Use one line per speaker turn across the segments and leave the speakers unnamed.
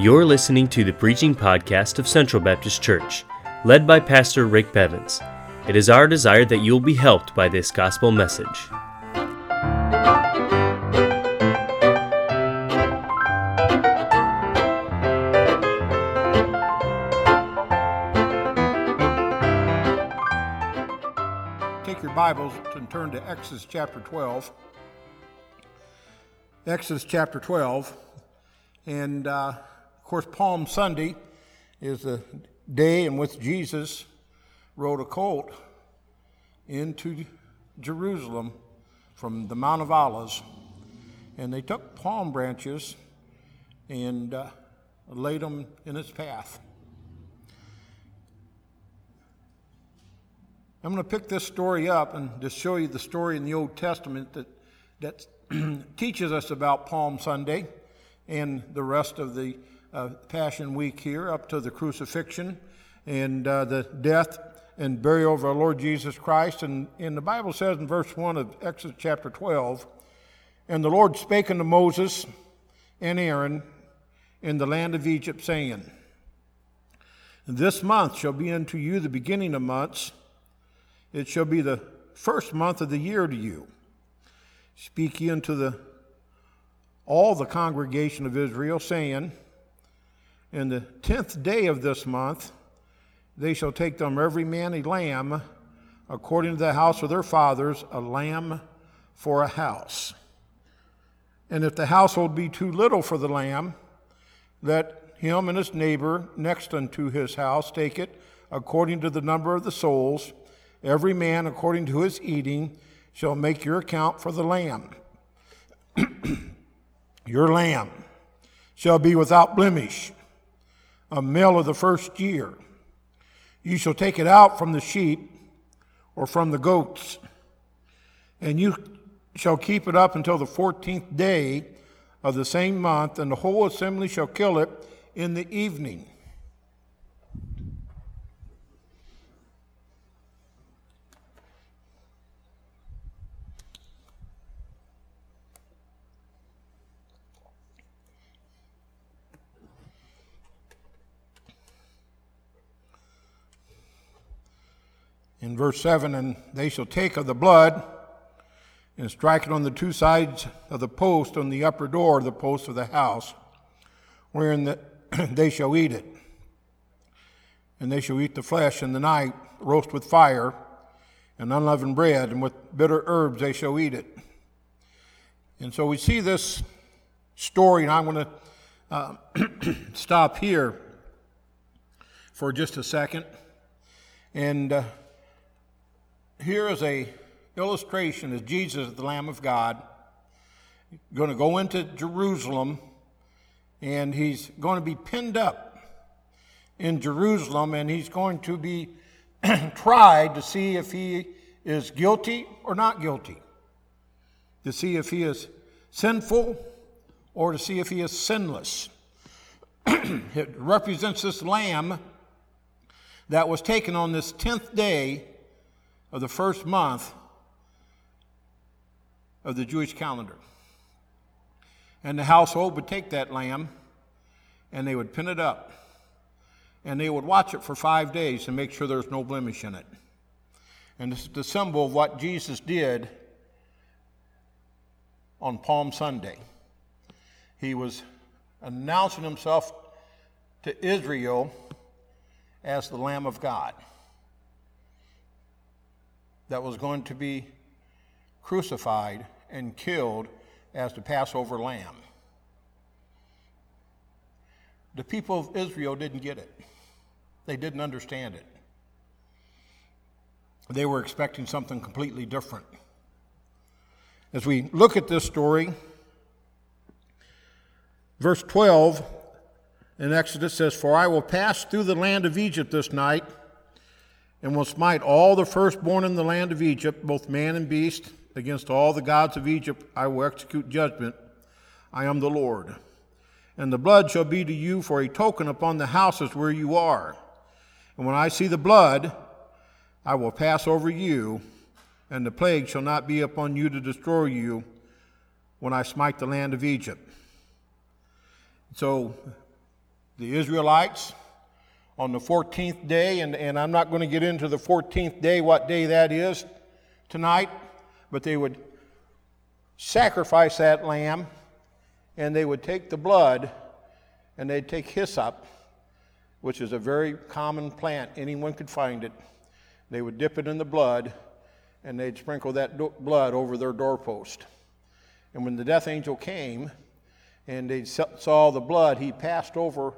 You're listening to the preaching podcast of Central Baptist Church, led by Pastor Rick Bevins. It is our desire that you will be helped by this gospel message.
Take your Bibles and turn to Exodus chapter 12. Exodus chapter 12. And uh, course, Palm Sunday is the day in which Jesus rode a colt into Jerusalem from the Mount of Olives. And they took palm branches and uh, laid them in its path. I'm going to pick this story up and just show you the story in the Old Testament that, that teaches us about Palm Sunday and the rest of the uh, Passion Week here up to the crucifixion and uh, the death and burial of our Lord Jesus Christ. And, and the Bible says in verse 1 of Exodus chapter 12 And the Lord spake unto Moses and Aaron in the land of Egypt, saying, This month shall be unto you the beginning of months it shall be the first month of the year to you. Speak ye unto the all the congregation of Israel, saying, In the tenth day of this month they shall take them every man a lamb, according to the house of their fathers, a lamb for a house. And if the household be too little for the lamb, let him and his neighbor next unto his house take it according to the number of the souls Every man according to his eating shall make your account for the lamb. your lamb shall be without blemish, a male of the first year. You shall take it out from the sheep or from the goats, and you shall keep it up until the fourteenth day of the same month, and the whole assembly shall kill it in the evening. In verse 7 and they shall take of the blood and strike it on the two sides of the post on the upper door of the post of the house wherein the, they shall eat it. And they shall eat the flesh in the night roast with fire and unleavened bread and with bitter herbs they shall eat it. And so we see this story and i'm going to uh, stop here for just a second. And uh, here is a illustration of Jesus, the Lamb of God, going to go into Jerusalem, and he's going to be pinned up in Jerusalem, and he's going to be tried to see if he is guilty or not guilty, to see if he is sinful or to see if he is sinless. it represents this lamb that was taken on this 10th day of the first month of the Jewish calendar. And the household would take that lamb and they would pin it up. And they would watch it for five days to make sure there's no blemish in it. And this is the symbol of what Jesus did on Palm Sunday. He was announcing himself to Israel as the Lamb of God that was going to be crucified and killed as the Passover lamb. The people of Israel didn't get it, they didn't understand it. They were expecting something completely different. As we look at this story, verse 12 in Exodus says, For I will pass through the land of Egypt this night and will smite all the firstborn in the land of Egypt, both man and beast. Against all the gods of Egypt I will execute judgment. I am the Lord. And the blood shall be to you for a token upon the houses where you are. And when I see the blood, I will pass over you, and the plague shall not be upon you to destroy you when I smite the land of Egypt. So the Israelites on the 14th day, and, and I'm not going to get into the 14th day, what day that is tonight, but they would sacrifice that lamb and they would take the blood and they'd take hyssop, which is a very common plant, anyone could find it. They would dip it in the blood and they'd sprinkle that do- blood over their doorpost. And when the death angel came and they saw the blood, he passed over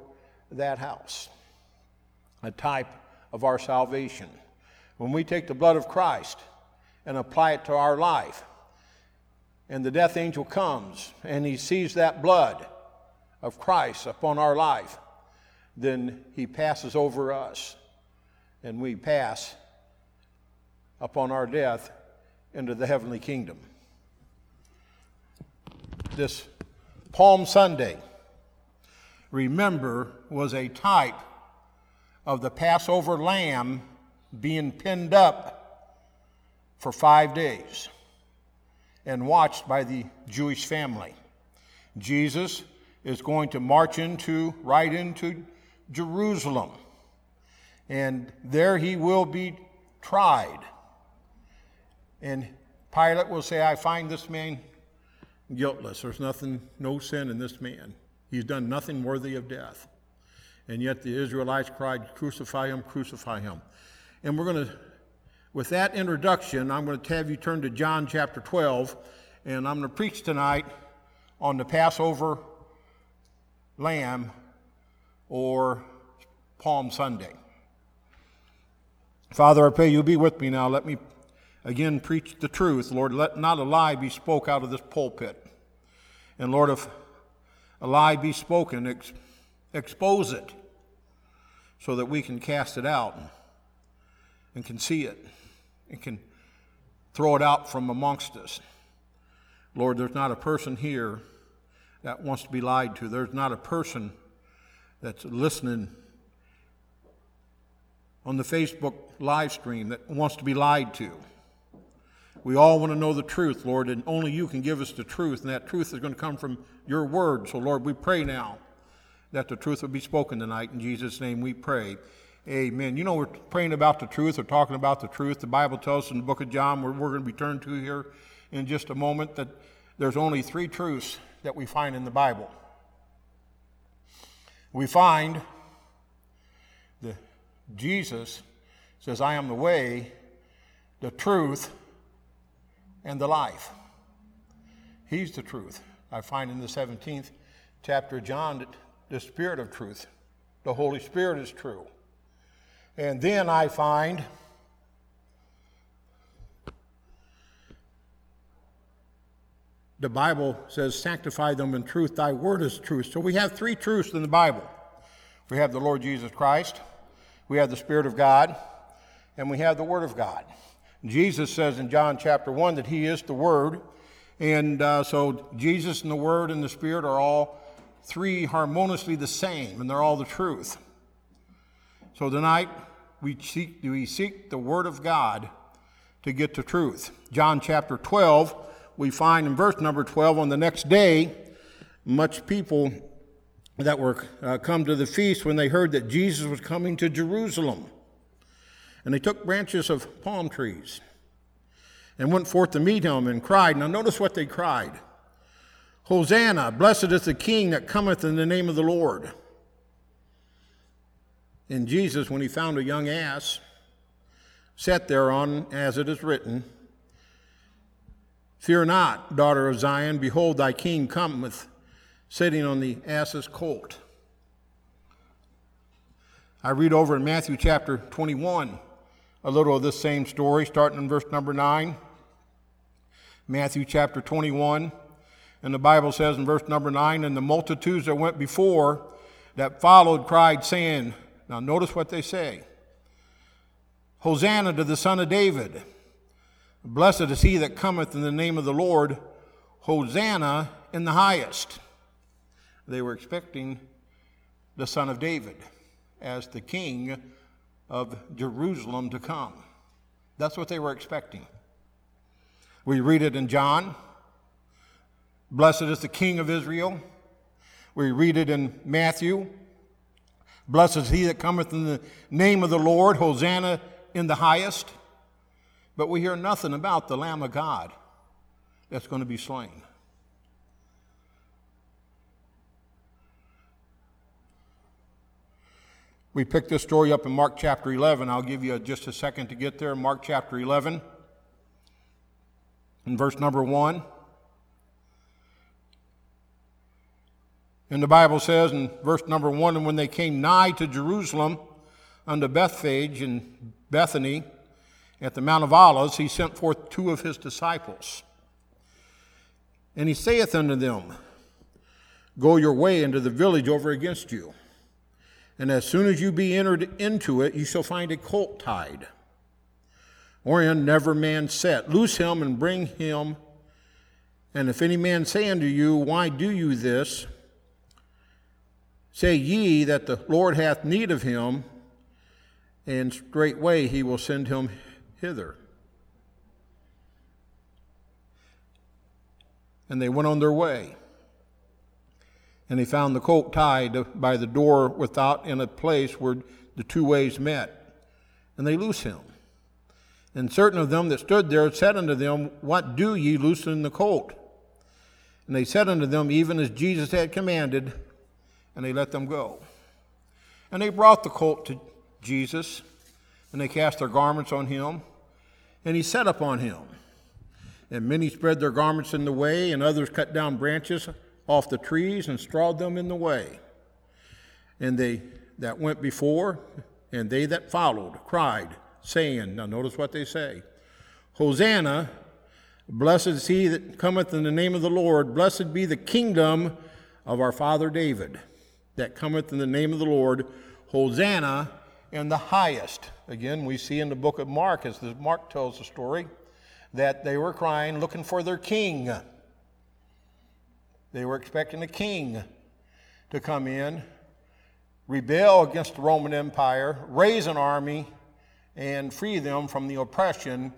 that house a type of our salvation. When we take the blood of Christ and apply it to our life, and the death angel comes and he sees that blood of Christ upon our life, then he passes over us and we pass upon our death into the heavenly kingdom. This Palm Sunday, remember, was a type of the Passover lamb being pinned up for five days and watched by the Jewish family. Jesus is going to march into right into Jerusalem, and there he will be tried. And Pilate will say, I find this man guiltless. There's nothing, no sin in this man. He's done nothing worthy of death. And yet the Israelites cried, Crucify him, crucify him. And we're going to, with that introduction, I'm going to have you turn to John chapter 12, and I'm going to preach tonight on the Passover lamb or Palm Sunday. Father, I pray you be with me now. Let me again preach the truth. Lord, let not a lie be spoke out of this pulpit. And Lord, if a lie be spoken, expose it so that we can cast it out and, can see it and can throw it out from amongst us. Lord, there's not a person here that wants to be lied to. There's not a person that's listening on the Facebook live stream that wants to be lied to. We all want to know the truth, Lord, and only you can give us the truth, and that truth is going to come from your word. So, Lord, we pray now that the truth will be spoken tonight. In Jesus' name we pray. Amen. You know, we're praying about the truth or talking about the truth. The Bible tells us in the book of John, where we're going to return to here in just a moment, that there's only three truths that we find in the Bible. We find that Jesus says, I am the way, the truth, and the life. He's the truth. I find in the 17th chapter of John that the Spirit of truth. The Holy Spirit is true. And then I find the Bible says, Sanctify them in truth, thy word is truth. So we have three truths in the Bible we have the Lord Jesus Christ, we have the Spirit of God, and we have the Word of God. Jesus says in John chapter 1 that He is the Word. And uh, so Jesus and the Word and the Spirit are all three harmoniously the same, and they're all the truth. So tonight, we seek, we seek the Word of God to get to truth. John chapter 12, we find in verse number 12, on the next day, much people that were uh, come to the feast when they heard that Jesus was coming to Jerusalem. And they took branches of palm trees and went forth to meet him and cried. Now, notice what they cried. Hosanna, blessed is the King that cometh in the name of the Lord. And Jesus, when he found a young ass, sat thereon, as it is written, Fear not, daughter of Zion, behold, thy king cometh, sitting on the ass's colt. I read over in Matthew chapter 21 a little of this same story, starting in verse number 9. Matthew chapter 21. And the Bible says in verse number 9, and the multitudes that went before that followed cried, saying, Now notice what they say Hosanna to the Son of David. Blessed is he that cometh in the name of the Lord. Hosanna in the highest. They were expecting the Son of David as the King of Jerusalem to come. That's what they were expecting. We read it in John Blessed is the King of Israel. We read it in Matthew Blessed is he that cometh in the name of the Lord, Hosanna in the highest. But we hear nothing about the Lamb of God that's going to be slain. We pick this story up in Mark chapter 11. I'll give you just a second to get there. Mark chapter 11, in verse number 1. And the Bible says in verse number 1 And when they came nigh to Jerusalem unto Bethphage and Bethany at the Mount of Olives, he sent forth two of his disciples. And he saith unto them, Go your way into the village over against you and as soon as you be entered into it, you shall find a colt tied, wherein never man sat. Loose him and bring him. And if any man say unto you, Why do you this? Say ye that the Lord hath need of him, and straightway he will send him hither. And they went on their way. And he found the colt tied by the door without in a place where the two ways met. And they loose him. And certain of them that stood there said unto them, What do ye loosen the colt? And they said unto them, Even as Jesus had commanded, and they let them go. And they brought the colt to Jesus, and they cast their garments on him, and he sat upon him. And many spread their garments in the way, and others cut down branches off the trees and strawed them in the way. And they that went before and they that followed cried, saying, Now notice what they say Hosanna, blessed is he that cometh in the name of the Lord, blessed be the kingdom of our father David, that cometh in the name of the Lord, Hosanna in the highest. Again, we see in the book of Mark, as Mark tells the story, that they were crying, looking for their king. They were expecting a king to come in, rebel against the Roman Empire, raise an army, and free them from the oppression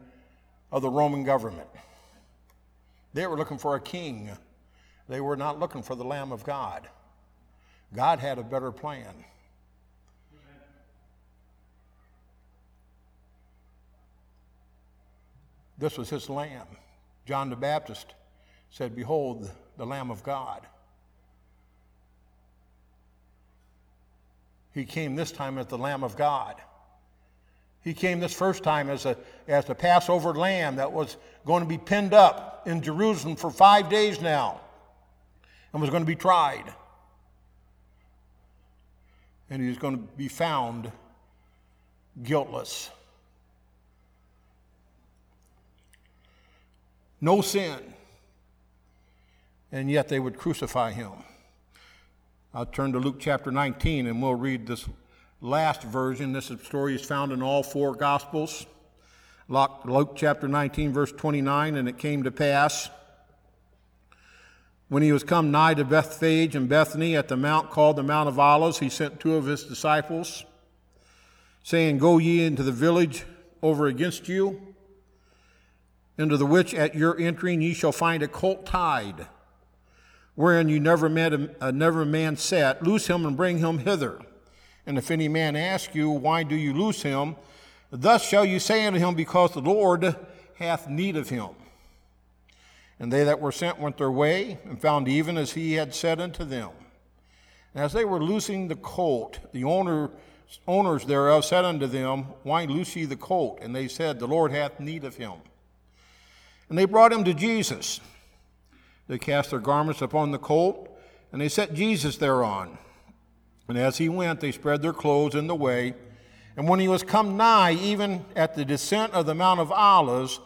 of the Roman government. They were looking for a king. They were not looking for the Lamb of God. God had a better plan. This was his lamb. John the Baptist said, Behold, the Lamb of God. He came this time as the Lamb of God. He came this first time as a as the Passover lamb that was going to be pinned up in Jerusalem for five days now and was going to be tried. And he was going to be found guiltless. No sin and yet they would crucify him. I'll turn to Luke chapter 19 and we'll read this last version. This story is found in all four Gospels. Luke chapter 19, verse 29, and it came to pass when he was come nigh to Bethphage and Bethany at the mount called the Mount of Olives, he sent two of his disciples, saying, Go ye into the village over against you, into the which at your entering ye shall find a colt tied wherein you never met a, a never man sat, loose him and bring him hither. And if any man ask you, Why do you loose him? Thus shall you say unto him, Because the Lord hath need of him. And they that were sent went their way, and found even as he had said unto them. And as they were loosing the colt, the owner, owners thereof said unto them, Why loose ye the colt? And they said, The Lord hath need of him. And they brought him to Jesus. They cast their garments upon the colt, and they set Jesus thereon. And as he went, they spread their clothes in the way. And when he was come nigh, even at the descent of the Mount of Olives,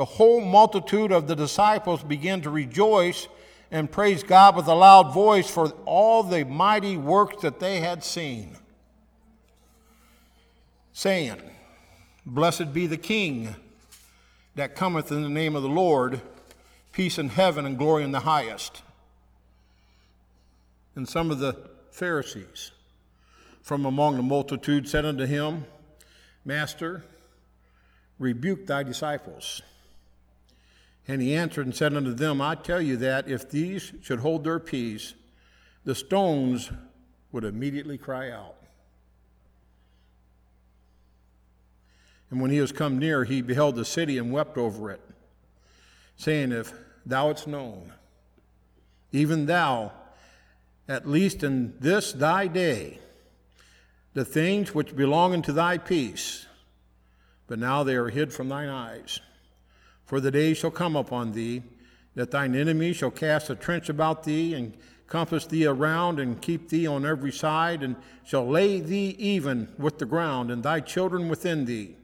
the whole multitude of the disciples began to rejoice and praise God with a loud voice for all the mighty works that they had seen, saying, Blessed be the King that cometh in the name of the Lord peace in heaven and glory in the highest. And some of the Pharisees from among the multitude said unto him, Master, rebuke thy disciples. And he answered and said unto them, I tell you that if these should hold their peace, the stones would immediately cry out. And when he was come near, he beheld the city and wept over it, saying, If thou hadst known, even thou, at least in this thy day, the things which belong unto thy peace, but now they are hid from thine eyes. For the day shall come upon thee that thine enemies shall cast a trench about thee and compass thee around and keep thee on every side, and shall lay thee even with the ground, and thy children within thee,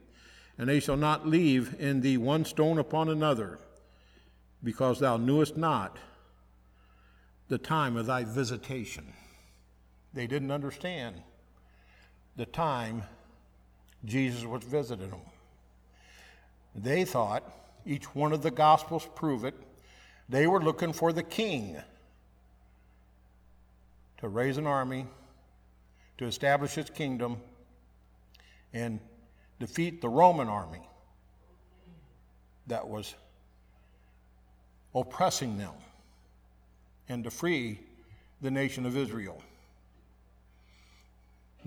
and they shall not leave in thee one stone upon another, because thou knewest not the time of thy visitation. They didn't understand the time Jesus was visiting them. They thought, each one of the Gospels prove it, they were looking for the king to raise an army, to establish his kingdom, and defeat the Roman army that was oppressing them, and to free the nation of Israel.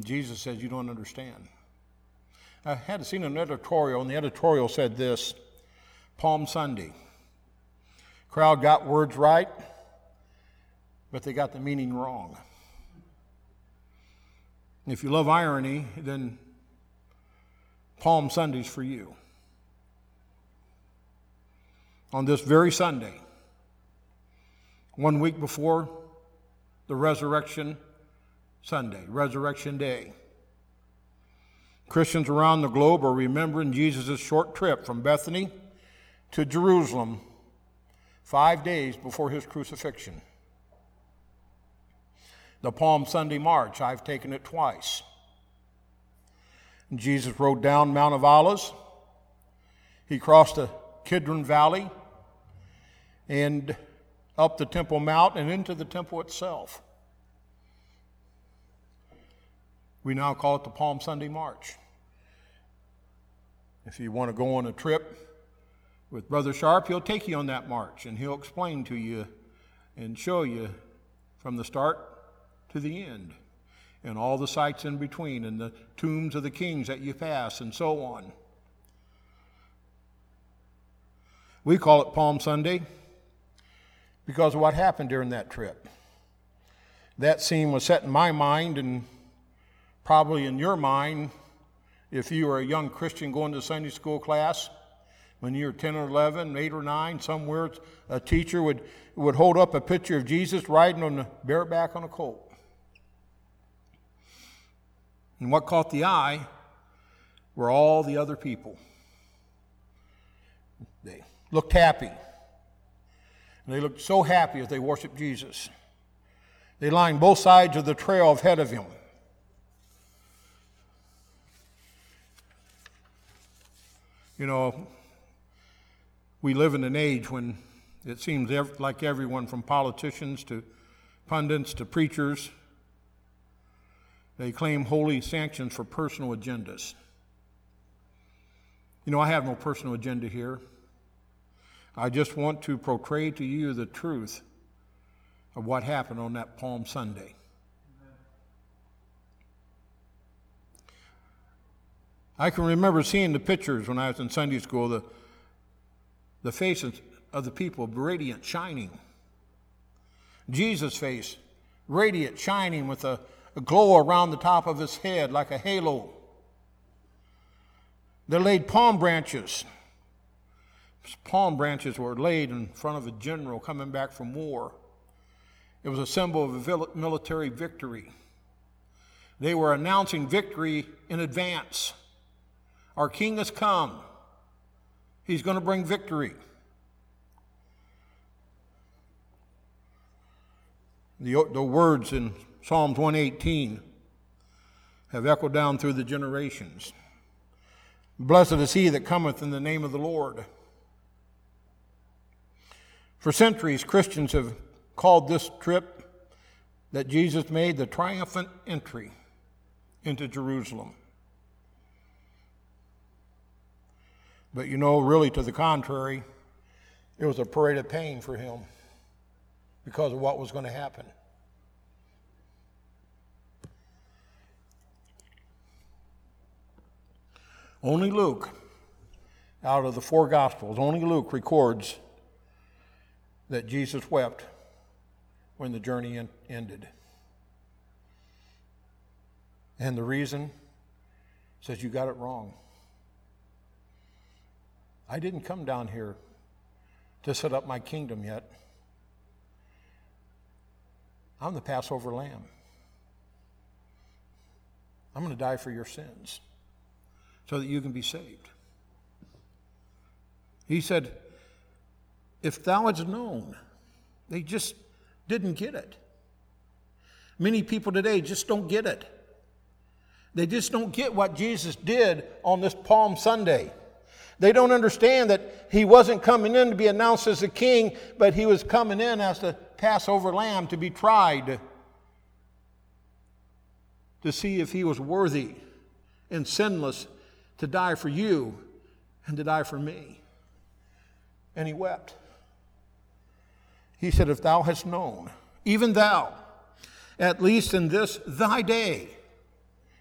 Jesus says, You don't understand. I had seen an editorial, and the editorial said this Palm Sunday. Crowd got words right, but they got the meaning wrong. If you love irony, then Palm Sunday's for you. On this very Sunday, one week before the resurrection Sunday, Resurrection Day, Christians around the globe are remembering Jesus' short trip from Bethany to Jerusalem five days before his crucifixion. The Palm Sunday March, I've taken it twice. Jesus rode down Mount of Olives. He crossed the Kidron Valley and up the Temple Mount and into the temple itself. We now call it the Palm Sunday March. If you want to go on a trip, with Brother Sharp, he'll take you on that march and he'll explain to you and show you from the start to the end and all the sights in between and the tombs of the kings that you pass and so on. We call it Palm Sunday because of what happened during that trip. That scene was set in my mind and probably in your mind if you were a young Christian going to Sunday school class when you're 10 or 11, 8 or 9, somewhere a teacher would, would hold up a picture of Jesus riding on the bareback on a colt. And what caught the eye were all the other people. They looked happy. And they looked so happy as they worshiped Jesus. They lined both sides of the trail ahead of him. You know, we live in an age when it seems like everyone from politicians to pundits to preachers they claim holy sanctions for personal agendas. You know, I have no personal agenda here. I just want to portray to you the truth of what happened on that Palm Sunday. I can remember seeing the pictures when I was in Sunday school, the the faces of the people radiant, shining. Jesus' face, radiant, shining with a, a glow around the top of his head like a halo. They laid palm branches. Palm branches were laid in front of a general coming back from war. It was a symbol of a military victory. They were announcing victory in advance. Our king has come. He's going to bring victory. The, the words in Psalms 118 have echoed down through the generations. Blessed is he that cometh in the name of the Lord. For centuries, Christians have called this trip that Jesus made the triumphant entry into Jerusalem. But you know, really to the contrary, it was a parade of pain for him because of what was going to happen. Only Luke, out of the four Gospels, only Luke records that Jesus wept when the journey ended. And the reason says, You got it wrong. I didn't come down here to set up my kingdom yet. I'm the Passover lamb. I'm going to die for your sins so that you can be saved. He said, If thou hadst known, they just didn't get it. Many people today just don't get it. They just don't get what Jesus did on this Palm Sunday. They don't understand that he wasn't coming in to be announced as a king, but he was coming in as the Passover lamb to be tried to see if he was worthy and sinless to die for you and to die for me. And he wept. He said, If thou hast known, even thou, at least in this thy day,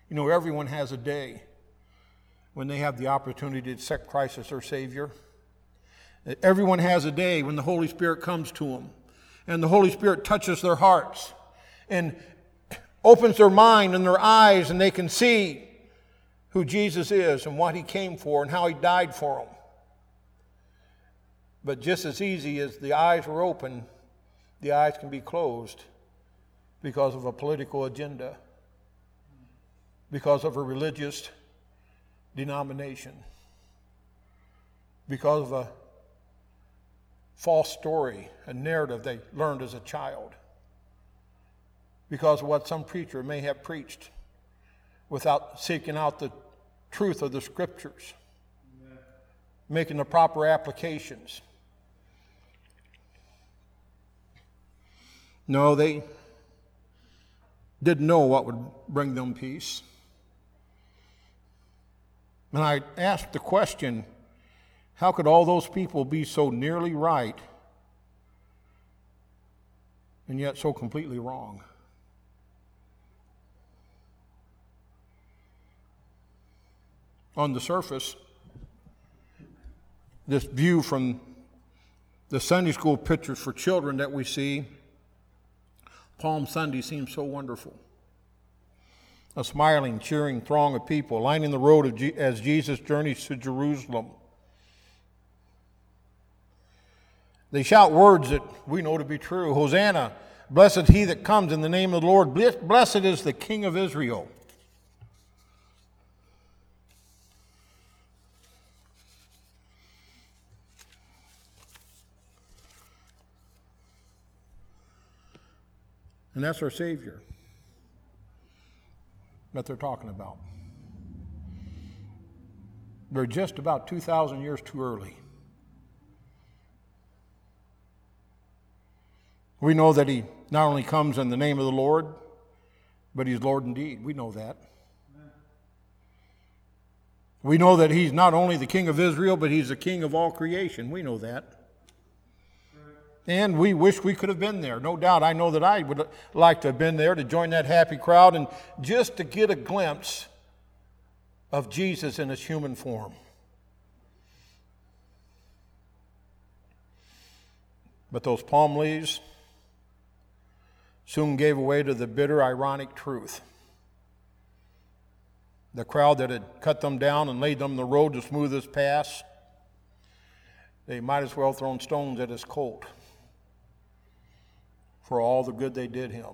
you know, everyone has a day when they have the opportunity to accept Christ as their Savior. Everyone has a day when the Holy Spirit comes to them and the Holy Spirit touches their hearts and opens their mind and their eyes, and they can see who Jesus is and what he came for and how he died for them. But just as easy as the eyes were open, the eyes can be closed because of a political agenda, because of a religious denomination, because of a false story, a narrative they learned as a child because of what some preacher may have preached without seeking out the truth of the scriptures, Amen. making the proper applications. No, they didn't know what would bring them peace. And I asked the question how could all those people be so nearly right and yet so completely wrong? on the surface, this view from the Sunday school pictures for children that we see, Palm Sunday seems so wonderful. A smiling, cheering throng of people lining the road as Jesus journeys to Jerusalem. They shout words that we know to be true Hosanna, blessed he that comes in the name of the Lord, blessed is the King of Israel. And that's our Savior that they're talking about. They're just about 2,000 years too early. We know that He not only comes in the name of the Lord, but He's Lord indeed. We know that. We know that He's not only the King of Israel, but He's the King of all creation. We know that. And we wish we could have been there. No doubt, I know that I would like to have been there to join that happy crowd and just to get a glimpse of Jesus in his human form. But those palm leaves soon gave way to the bitter, ironic truth. The crowd that had cut them down and laid them in the road to smooth his pass, they might as well have thrown stones at his colt for all the good they did him.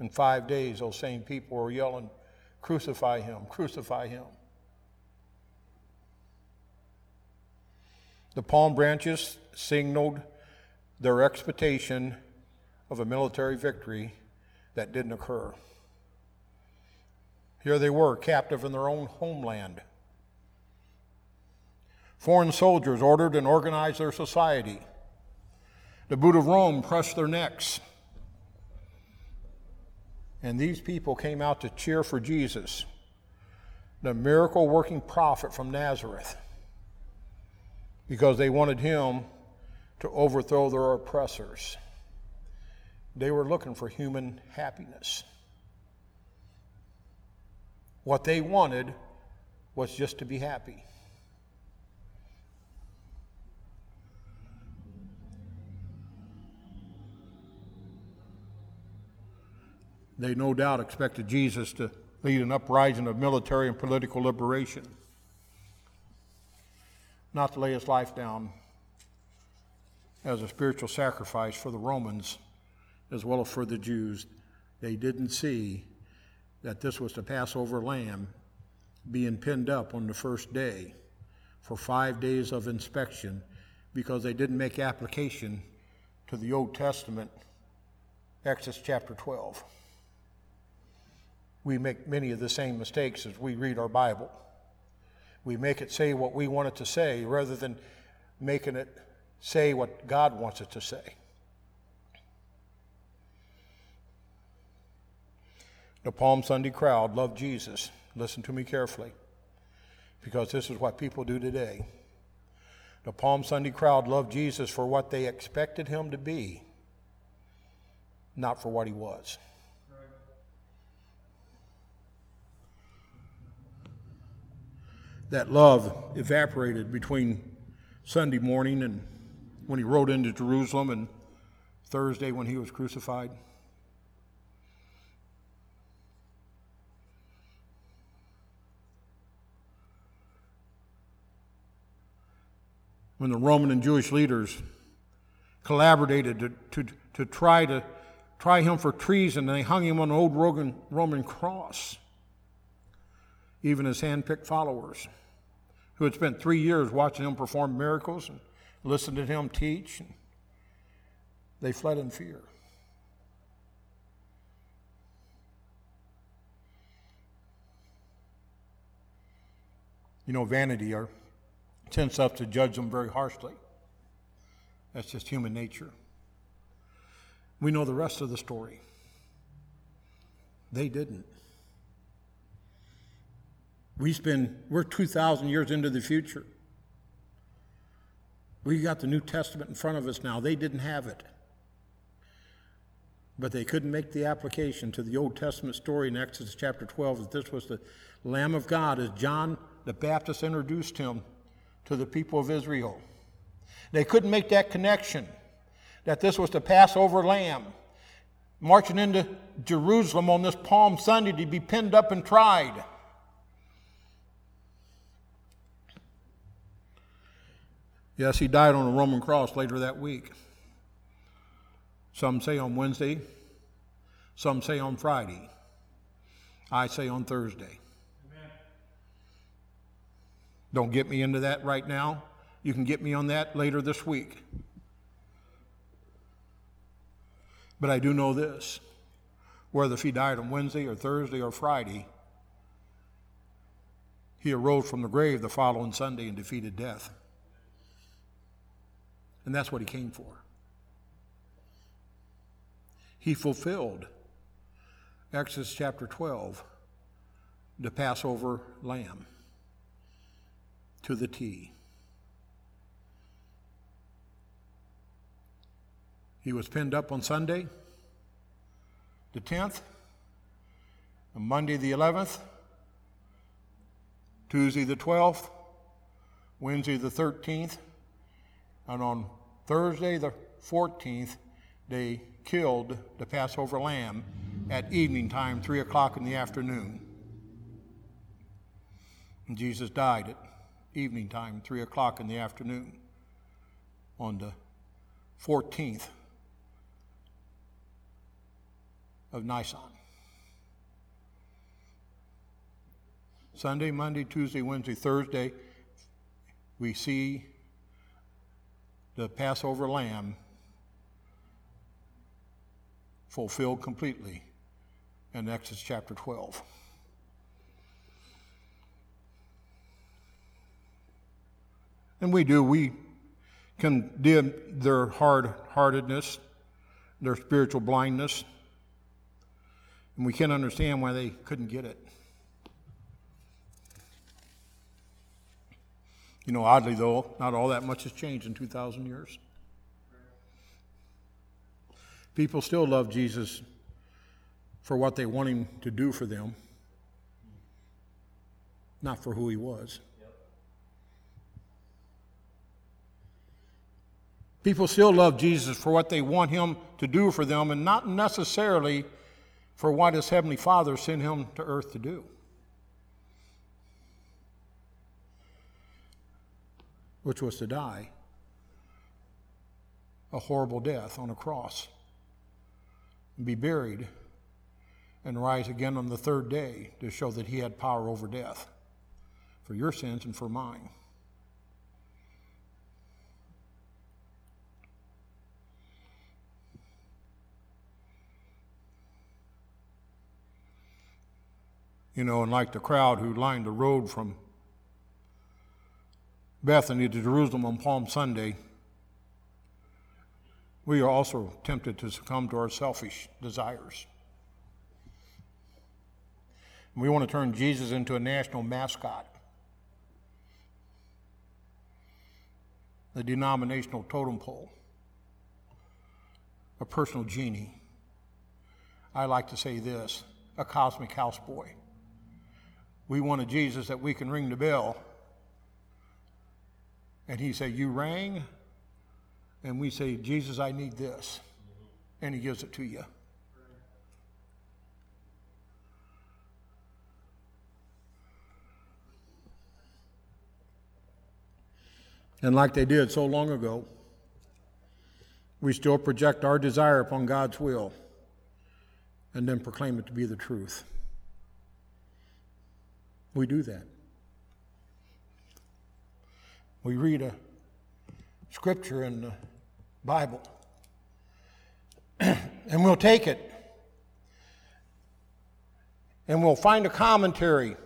In five days, those same people were yelling, Crucify him, crucify him. The palm branches signaled their expectation of a military victory that didn't occur. Here they were, captive in their own homeland. Foreign soldiers ordered and organized their society. The boot of Rome crushed their necks. And these people came out to cheer for Jesus, the miracle working prophet from Nazareth, because they wanted him to overthrow their oppressors. They were looking for human happiness. What they wanted was just to be happy. They no doubt expected Jesus to lead an uprising of military and political liberation, not to lay his life down as a spiritual sacrifice for the Romans as well as for the Jews. They didn't see that this was the Passover lamb being pinned up on the first day for five days of inspection because they didn't make application to the Old Testament, Exodus chapter 12 we make many of the same mistakes as we read our Bible. We make it say what we want it to say rather than making it say what God wants it to say. The Palm Sunday crowd loved Jesus. Listen to me carefully, because this is what people do today. The Palm Sunday crowd loved Jesus for what they expected him to be, not for what he was. That love evaporated between Sunday morning and when he rode into Jerusalem and Thursday when he was crucified. When the Roman and Jewish leaders collaborated to, to, to try to try him for treason, and they hung him on an old Roman, Roman cross even his handpicked followers, who had spent three years watching him perform miracles and listened to him teach. And They fled in fear. You know, vanity are, tends us to judge them very harshly. That's just human nature. We know the rest of the story. They didn't. We spend, we're 2,000 years into the future. We got the New Testament in front of us now. They didn't have it. But they couldn't make the application to the Old Testament story in Exodus chapter 12 that this was the Lamb of God as John the Baptist introduced him to the people of Israel. They couldn't make that connection that this was the Passover lamb marching into Jerusalem on this Palm Sunday to be pinned up and tried. Yes, he died on a Roman cross later that week. Some say on Wednesday, some say on Friday. I say on Thursday. Amen. Don't get me into that right now. You can get me on that later this week. But I do know this whether he died on Wednesday or Thursday or Friday, he arose from the grave the following Sunday and defeated death. And that's what he came for. He fulfilled Exodus chapter 12, the Passover lamb, to the T. He was pinned up on Sunday, the 10th, on Monday, the 11th, Tuesday, the 12th, Wednesday, the 13th, and on Thursday, the 14th, they killed the Passover lamb at evening time, 3 o'clock in the afternoon. And Jesus died at evening time, 3 o'clock in the afternoon, on the 14th of Nisan. Sunday, Monday, Tuesday, Wednesday, Thursday, we see the Passover lamb fulfilled completely in Exodus chapter 12. And we do, we condemn their hard heartedness, their spiritual blindness, and we can't understand why they couldn't get it. You know, oddly though, not all that much has changed in 2,000 years. People still love Jesus for what they want him to do for them. not for who he was. People still love Jesus for what they want him to do for them and not necessarily for what his heavenly Father sent him to earth to do. Which was to die a horrible death on a cross, and be buried, and rise again on the third day to show that he had power over death for your sins and for mine. You know, and like the crowd who lined the road from Bethany to Jerusalem on Palm Sunday, we are also tempted to succumb to our selfish desires. We want to turn Jesus into a national mascot, a denominational totem pole, a personal genie. I like to say this a cosmic houseboy. We want a Jesus that we can ring the bell. And he say, You rang? And we say, Jesus, I need this. And he gives it to you. And like they did so long ago, we still project our desire upon God's will and then proclaim it to be the truth. We do that. We read a scripture in the Bible, and we'll take it and we'll find a commentary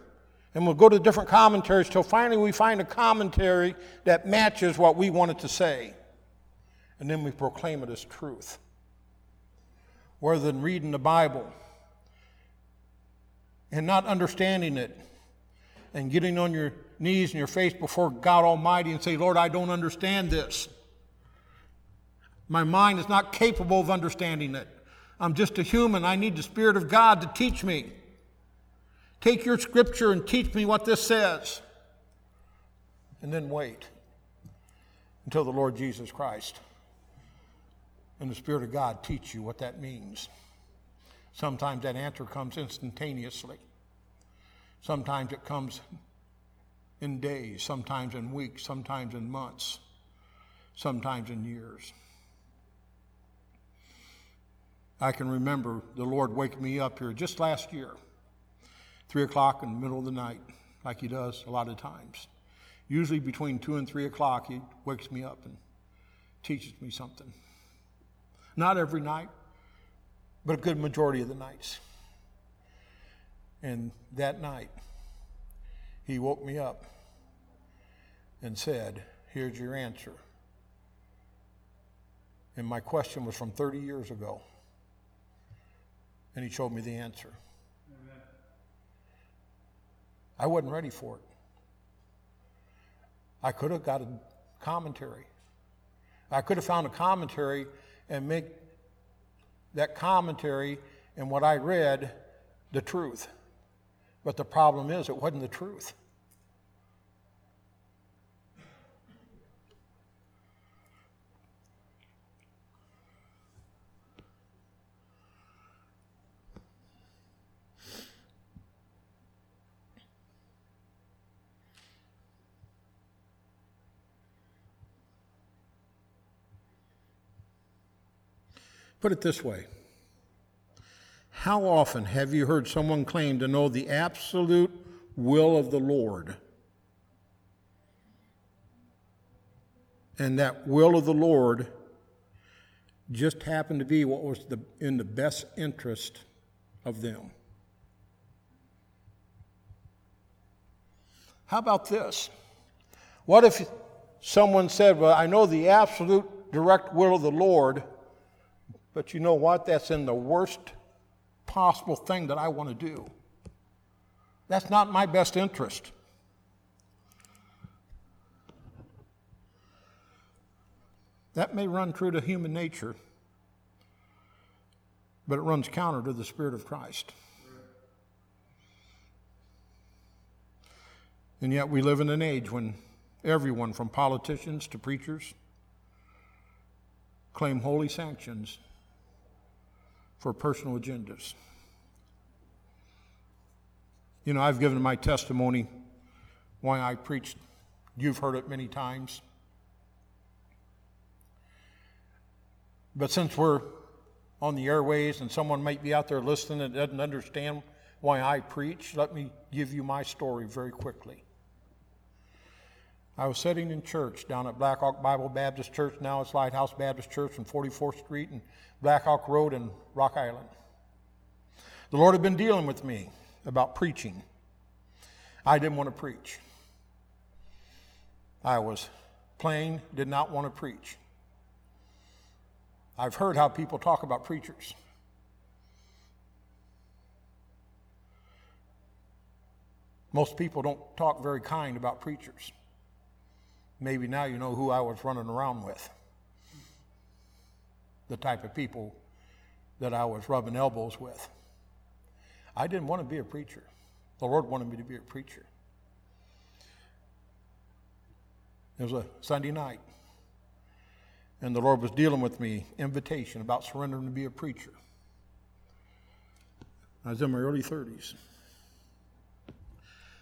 and we'll go to different commentaries till finally we find a commentary that matches what we wanted to say. And then we proclaim it as truth. Rather than reading the Bible and not understanding it and getting on your knees and your face before God Almighty and say, Lord, I don't understand this. My mind is not capable of understanding it. I'm just a human. I need the Spirit of God to teach me. Take your scripture and teach me what this says. And then wait until the Lord Jesus Christ and the Spirit of God teach you what that means. Sometimes that answer comes instantaneously. Sometimes it comes in days, sometimes in weeks, sometimes in months, sometimes in years. I can remember the Lord waking me up here just last year, three o'clock in the middle of the night, like He does a lot of times. Usually between two and three o'clock, He wakes me up and teaches me something. Not every night, but a good majority of the nights. And that night, he woke me up and said, Here's your answer. And my question was from 30 years ago. And he showed me the answer. I wasn't ready for it. I could have got a commentary. I could have found a commentary and make that commentary and what I read the truth. But the problem is, it wasn't the truth. Put it this way how often have you heard someone claim to know the absolute will of the Lord? And that will of the Lord just happened to be what was the, in the best interest of them. How about this? What if someone said, Well, I know the absolute direct will of the Lord, but you know what? That's in the worst possible thing that I want to do. That's not my best interest. That may run true to human nature, but it runs counter to the Spirit of Christ. And yet we live in an age when everyone, from politicians to preachers, claim holy sanctions for personal agendas. You know, I've given my testimony why I preached. You've heard it many times. But since we're on the airways and someone might be out there listening that doesn't understand why I preach, let me give you my story very quickly. I was sitting in church down at Black Hawk Bible Baptist Church, now it's Lighthouse Baptist Church on 44th Street and Black Hawk Road in Rock Island. The Lord had been dealing with me about preaching. I didn't want to preach. I was plain, did not want to preach. I've heard how people talk about preachers. Most people don't talk very kind about preachers. Maybe now you know who I was running around with. The type of people that I was rubbing elbows with. I didn't want to be a preacher. The Lord wanted me to be a preacher. It was a Sunday night. And the Lord was dealing with me, invitation about surrendering to be a preacher. I was in my early 30s.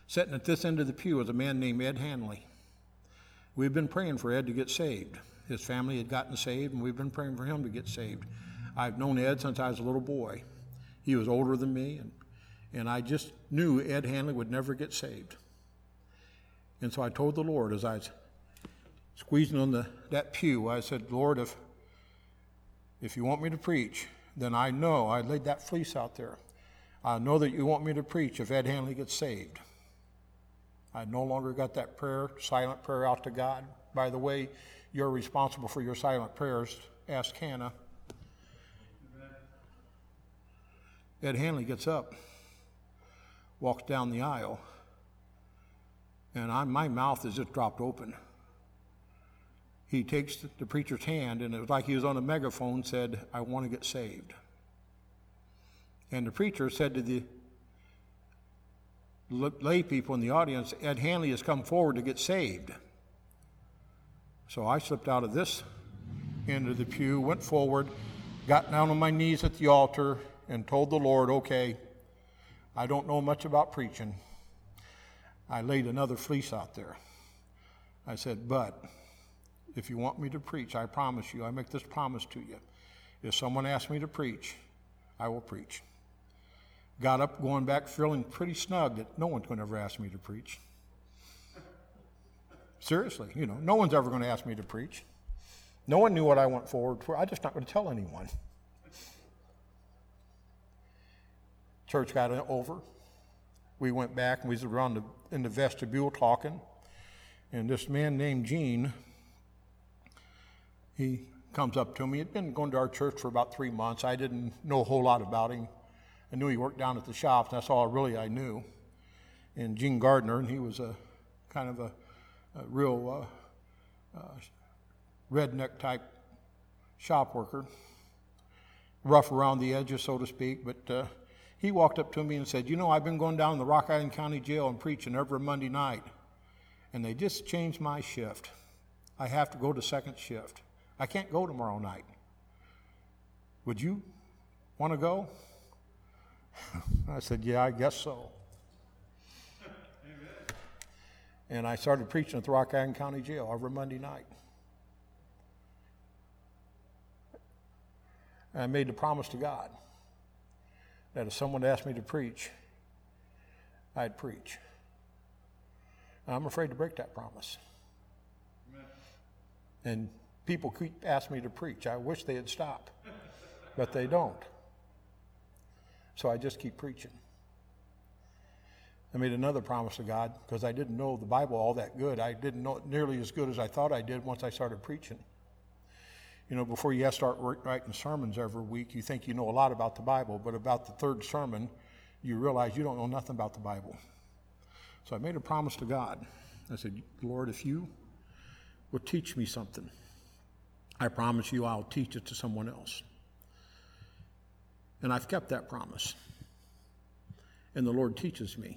Sitting at this end of the pew was a man named Ed Hanley. We've been praying for Ed to get saved. His family had gotten saved, and we've been praying for him to get saved. I've known Ed since I was a little boy. He was older than me, and, and I just knew Ed Hanley would never get saved. And so I told the Lord as I was squeezing on the, that pew, I said, Lord, if, if you want me to preach, then I know, I laid that fleece out there. I know that you want me to preach if Ed Hanley gets saved. I no longer got that prayer, silent prayer out to God. By the way, you're responsible for your silent prayers. Ask Hannah. Ed Hanley gets up, walks down the aisle, and I, my mouth is just dropped open. He takes the preacher's hand, and it was like he was on a megaphone, said, I want to get saved. And the preacher said to the lay people in the audience, Ed Hanley has come forward to get saved. So I slipped out of this end of the pew, went forward, got down on my knees at the altar, and told the Lord, okay, I don't know much about preaching. I laid another fleece out there. I said, but if you want me to preach, I promise you, I make this promise to you. If someone asks me to preach, I will preach got up going back feeling pretty snug that no one's going to ever ask me to preach. Seriously, you know, no one's ever going to ask me to preach. No one knew what I went forward for. I'm just not going to tell anyone. Church got over. We went back and we was around the, in the vestibule talking. And this man named Gene, he comes up to me. He'd been going to our church for about three months. I didn't know a whole lot about him. I knew he worked down at the shops. That's all really I knew. And Gene Gardner, and he was a kind of a, a real uh, uh, redneck type shop worker, rough around the edges, so to speak. But uh, he walked up to me and said, You know, I've been going down to the Rock Island County Jail and preaching every Monday night, and they just changed my shift. I have to go to second shift. I can't go tomorrow night. Would you want to go? I said, Yeah, I guess so. And I started preaching at the Rock Island County Jail every Monday night. And I made the promise to God that if someone asked me to preach, I'd preach. And I'm afraid to break that promise. Amen. And people keep asking me to preach. I wish they'd stop, but they don't. So I just keep preaching. I made another promise to God because I didn't know the Bible all that good. I didn't know it nearly as good as I thought I did once I started preaching. You know, before you start writing sermons every week, you think you know a lot about the Bible, but about the third sermon, you realize you don't know nothing about the Bible. So I made a promise to God. I said, Lord, if you would teach me something, I promise you I'll teach it to someone else. And I've kept that promise. And the Lord teaches me.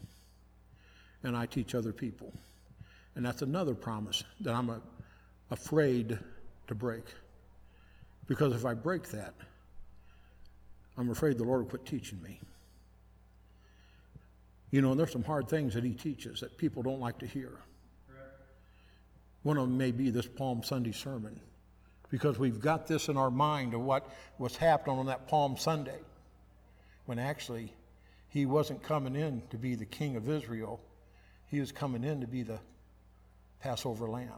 and I teach other people. And that's another promise that I'm a, afraid to break. Because if I break that, I'm afraid the Lord will quit teaching me. You know, and there's some hard things that He teaches that people don't like to hear. One of them may be this Palm Sunday sermon, because we've got this in our mind of what was happening on that Palm Sunday, when actually He wasn't coming in to be the King of Israel, He was coming in to be the Passover lamb.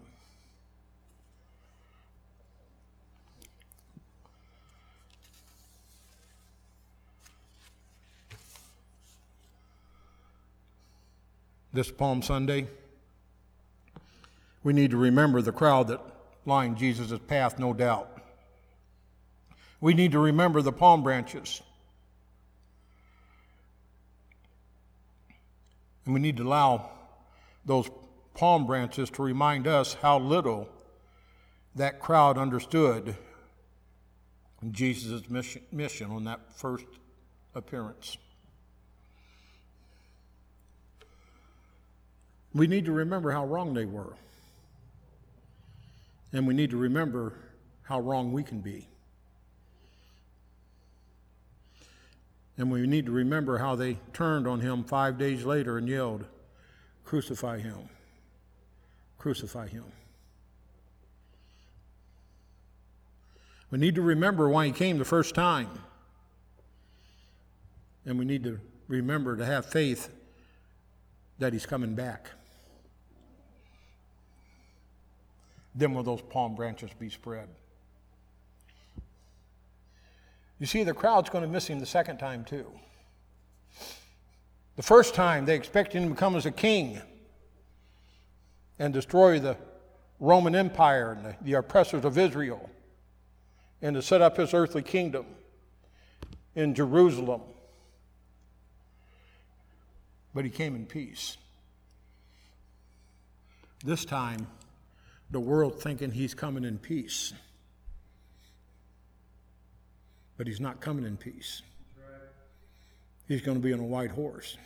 This Palm Sunday, we need to remember the crowd that lined Jesus' path, no doubt. We need to remember the palm branches. And we need to allow those palm branches to remind us how little that crowd understood Jesus' mission, mission on that first appearance. We need to remember how wrong they were. And we need to remember how wrong we can be. And we need to remember how they turned on him five days later and yelled, Crucify him! Crucify him. We need to remember why he came the first time. And we need to remember to have faith that he's coming back. Then will those palm branches be spread. You see, the crowd's going to miss him the second time, too. The first time, they expected him to come as a king and destroy the Roman Empire and the, the oppressors of Israel and to set up his earthly kingdom in Jerusalem. But he came in peace. This time, the world thinking he's coming in peace. But he's not coming in peace. He's going to be on a white horse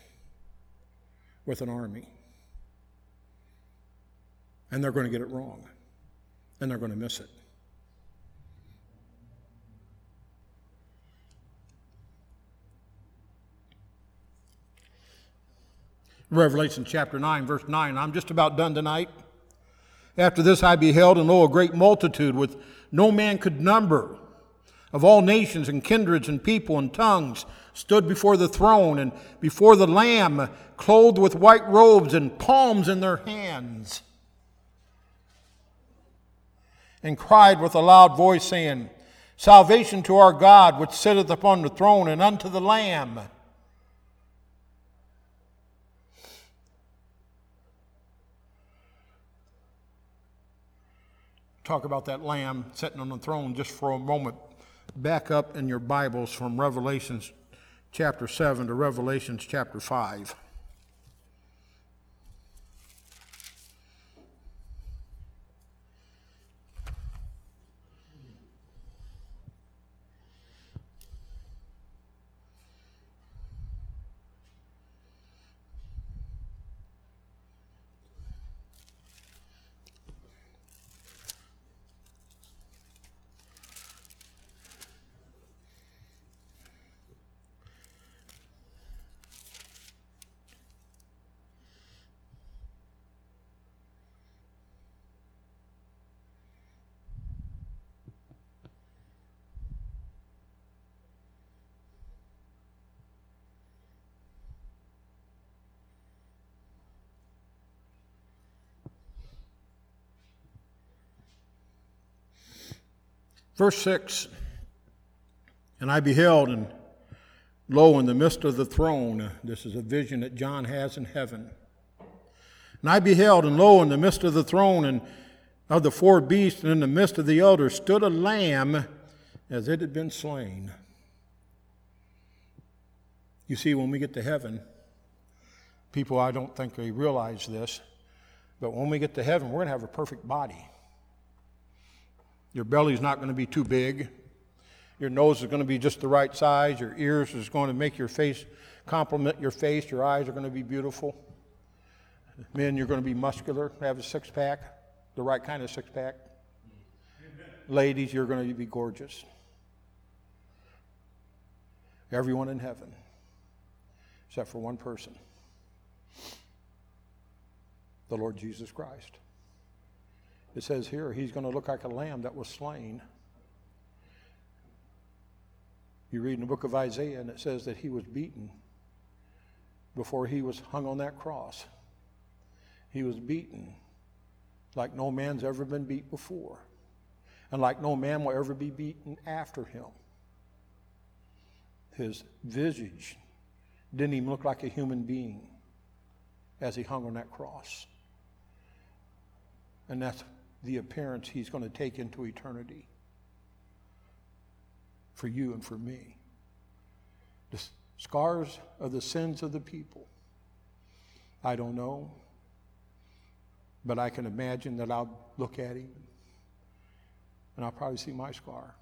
with an army. And they're going to get it wrong. And they're going to miss it. Revelation chapter 9, verse 9. I'm just about done tonight. After this I beheld, and lo, a great multitude, with no man could number, of all nations and kindreds and people and tongues, stood before the throne and before the Lamb, clothed with white robes and palms in their hands, and cried with a loud voice, saying, Salvation to our God, which sitteth upon the throne, and unto the Lamb. talk about that lamb sitting on the throne just for a moment. Back up in your Bibles from Revelations chapter 7 to Revelations chapter 5. Verse 6 And I beheld, and lo, in the midst of the throne, this is a vision that John has in heaven. And I beheld, and lo, in the midst of the throne, and of the four beasts, and in the midst of the elders, stood a lamb as it had been slain. You see, when we get to heaven, people I don't think they realize this, but when we get to heaven, we're going to have a perfect body. Your belly's not going to be too big. Your nose is going to be just the right size. Your ears is going to make your face complement your face. Your eyes are going to be beautiful. Men, you're going to be muscular, have a six pack, the right kind of six pack. Ladies, you're going to be gorgeous. Everyone in heaven, except for one person the Lord Jesus Christ. It says here, he's going to look like a lamb that was slain. You read in the book of Isaiah, and it says that he was beaten before he was hung on that cross. He was beaten like no man's ever been beat before, and like no man will ever be beaten after him. His visage didn't even look like a human being as he hung on that cross. And that's the appearance he's going to take into eternity for you and for me. The scars of the sins of the people. I don't know, but I can imagine that I'll look at him and I'll probably see my scar.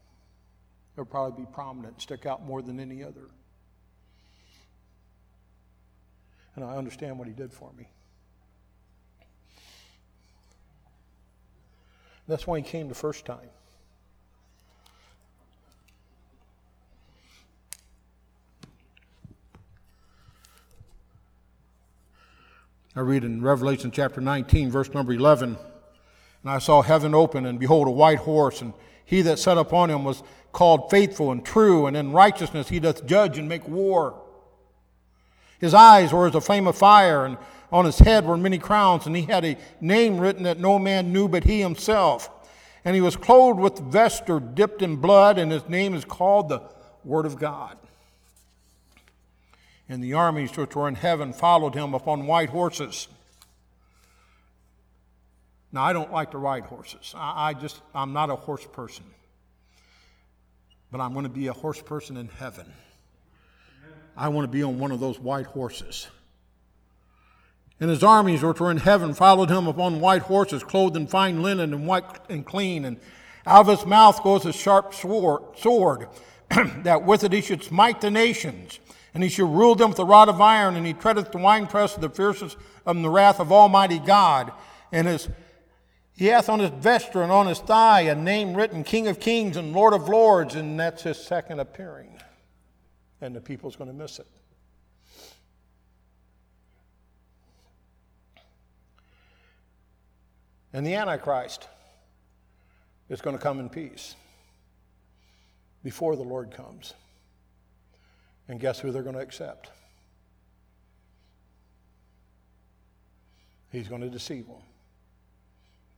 It'll probably be prominent, stick out more than any other. And I understand what he did for me. That's why he came the first time. I read in Revelation chapter 19, verse number 11, and I saw heaven open, and behold, a white horse, and he that sat upon him was called faithful and true, and in righteousness he doth judge and make war. His eyes were as a flame of fire, and on his head were many crowns, and he had a name written that no man knew but he himself. And he was clothed with vesture dipped in blood, and his name is called the Word of God. And the armies which were in heaven followed him upon white horses. Now, I don't like to ride horses. I, I just, I'm not a horse person. But I'm going to be a horse person in heaven. I want to be on one of those white horses. And his armies, which were in heaven, followed him upon white horses, clothed in fine linen and white and clean. And out of his mouth goes a sharp sword, that with it he should smite the nations. And he shall rule them with a rod of iron, and he treadeth the winepress of the fierceness of the wrath of Almighty God. And his, he hath on his vesture and on his thigh a name written, King of Kings and Lord of Lords, and that's his second appearing. And the people's going to miss it. And the Antichrist is going to come in peace before the Lord comes. And guess who they're going to accept? He's going to deceive them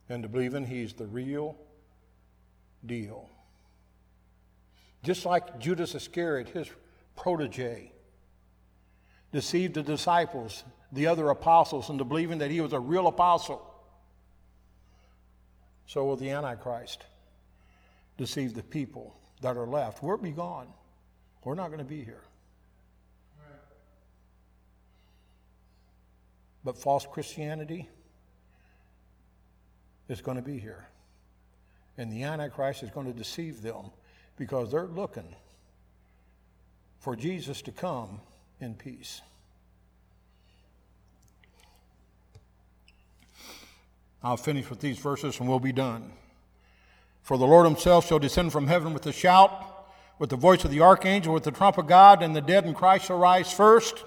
and to believe in he's the real deal. Just like Judas Iscariot, his protege, deceived the disciples, the other apostles, into believing that he was a real apostle so will the Antichrist deceive the people that are left. We'll be gone. We're not going to be here. But false Christianity is going to be here. And the Antichrist is going to deceive them because they're looking for Jesus to come in peace. I'll finish with these verses and we'll be done. For the Lord himself shall descend from heaven with a shout, with the voice of the archangel, with the trump of God, and the dead in Christ shall rise first.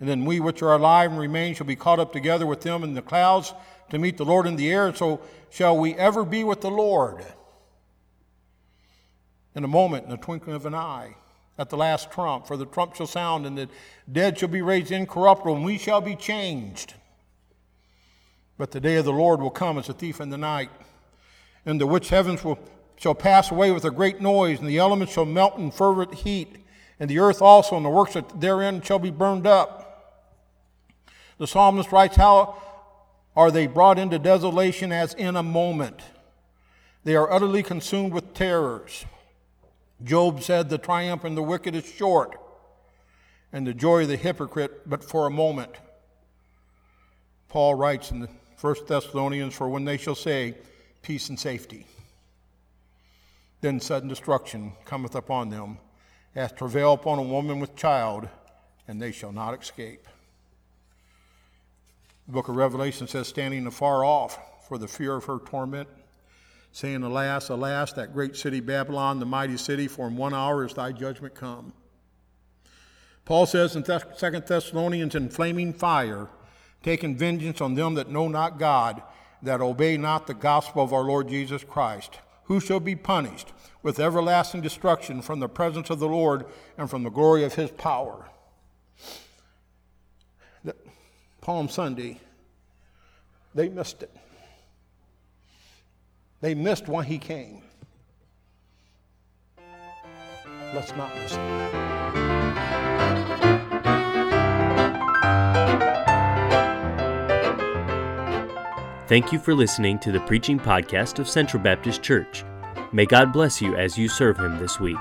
And then we which are alive and remain shall be caught up together with them in the clouds to meet the Lord in the air. So shall we ever be with the Lord. In a moment, in the twinkling of an eye, at the last trump, for the trump shall sound, and the dead shall be raised incorruptible, and we shall be changed. But the day of the Lord will come as a thief in the night, and the which heavens will, shall pass away with a great noise, and the elements shall melt in fervent heat, and the earth also and the works that therein shall be burned up. The psalmist writes, How are they brought into desolation as in a moment? They are utterly consumed with terrors. Job said, The triumph of the wicked is short, and the joy of the hypocrite but for a moment. Paul writes in the 1 Thessalonians, for when they shall say, Peace and safety, then sudden destruction cometh upon them, as travail upon a woman with child, and they shall not escape. The book of Revelation says, standing afar off for the fear of her torment, saying, Alas, alas, that great city Babylon, the mighty city, for in one hour is thy judgment come. Paul says in 2 Thessalonians, in flaming fire, taking vengeance on them that know not God, that obey not the gospel of our Lord Jesus Christ, who shall be punished with everlasting destruction from the presence of the Lord and from the glory of his power. Palm Sunday, they missed it. They missed why he came. Let's not miss it.
Thank you for listening to the preaching podcast of Central Baptist Church. May God bless you as you serve Him this week.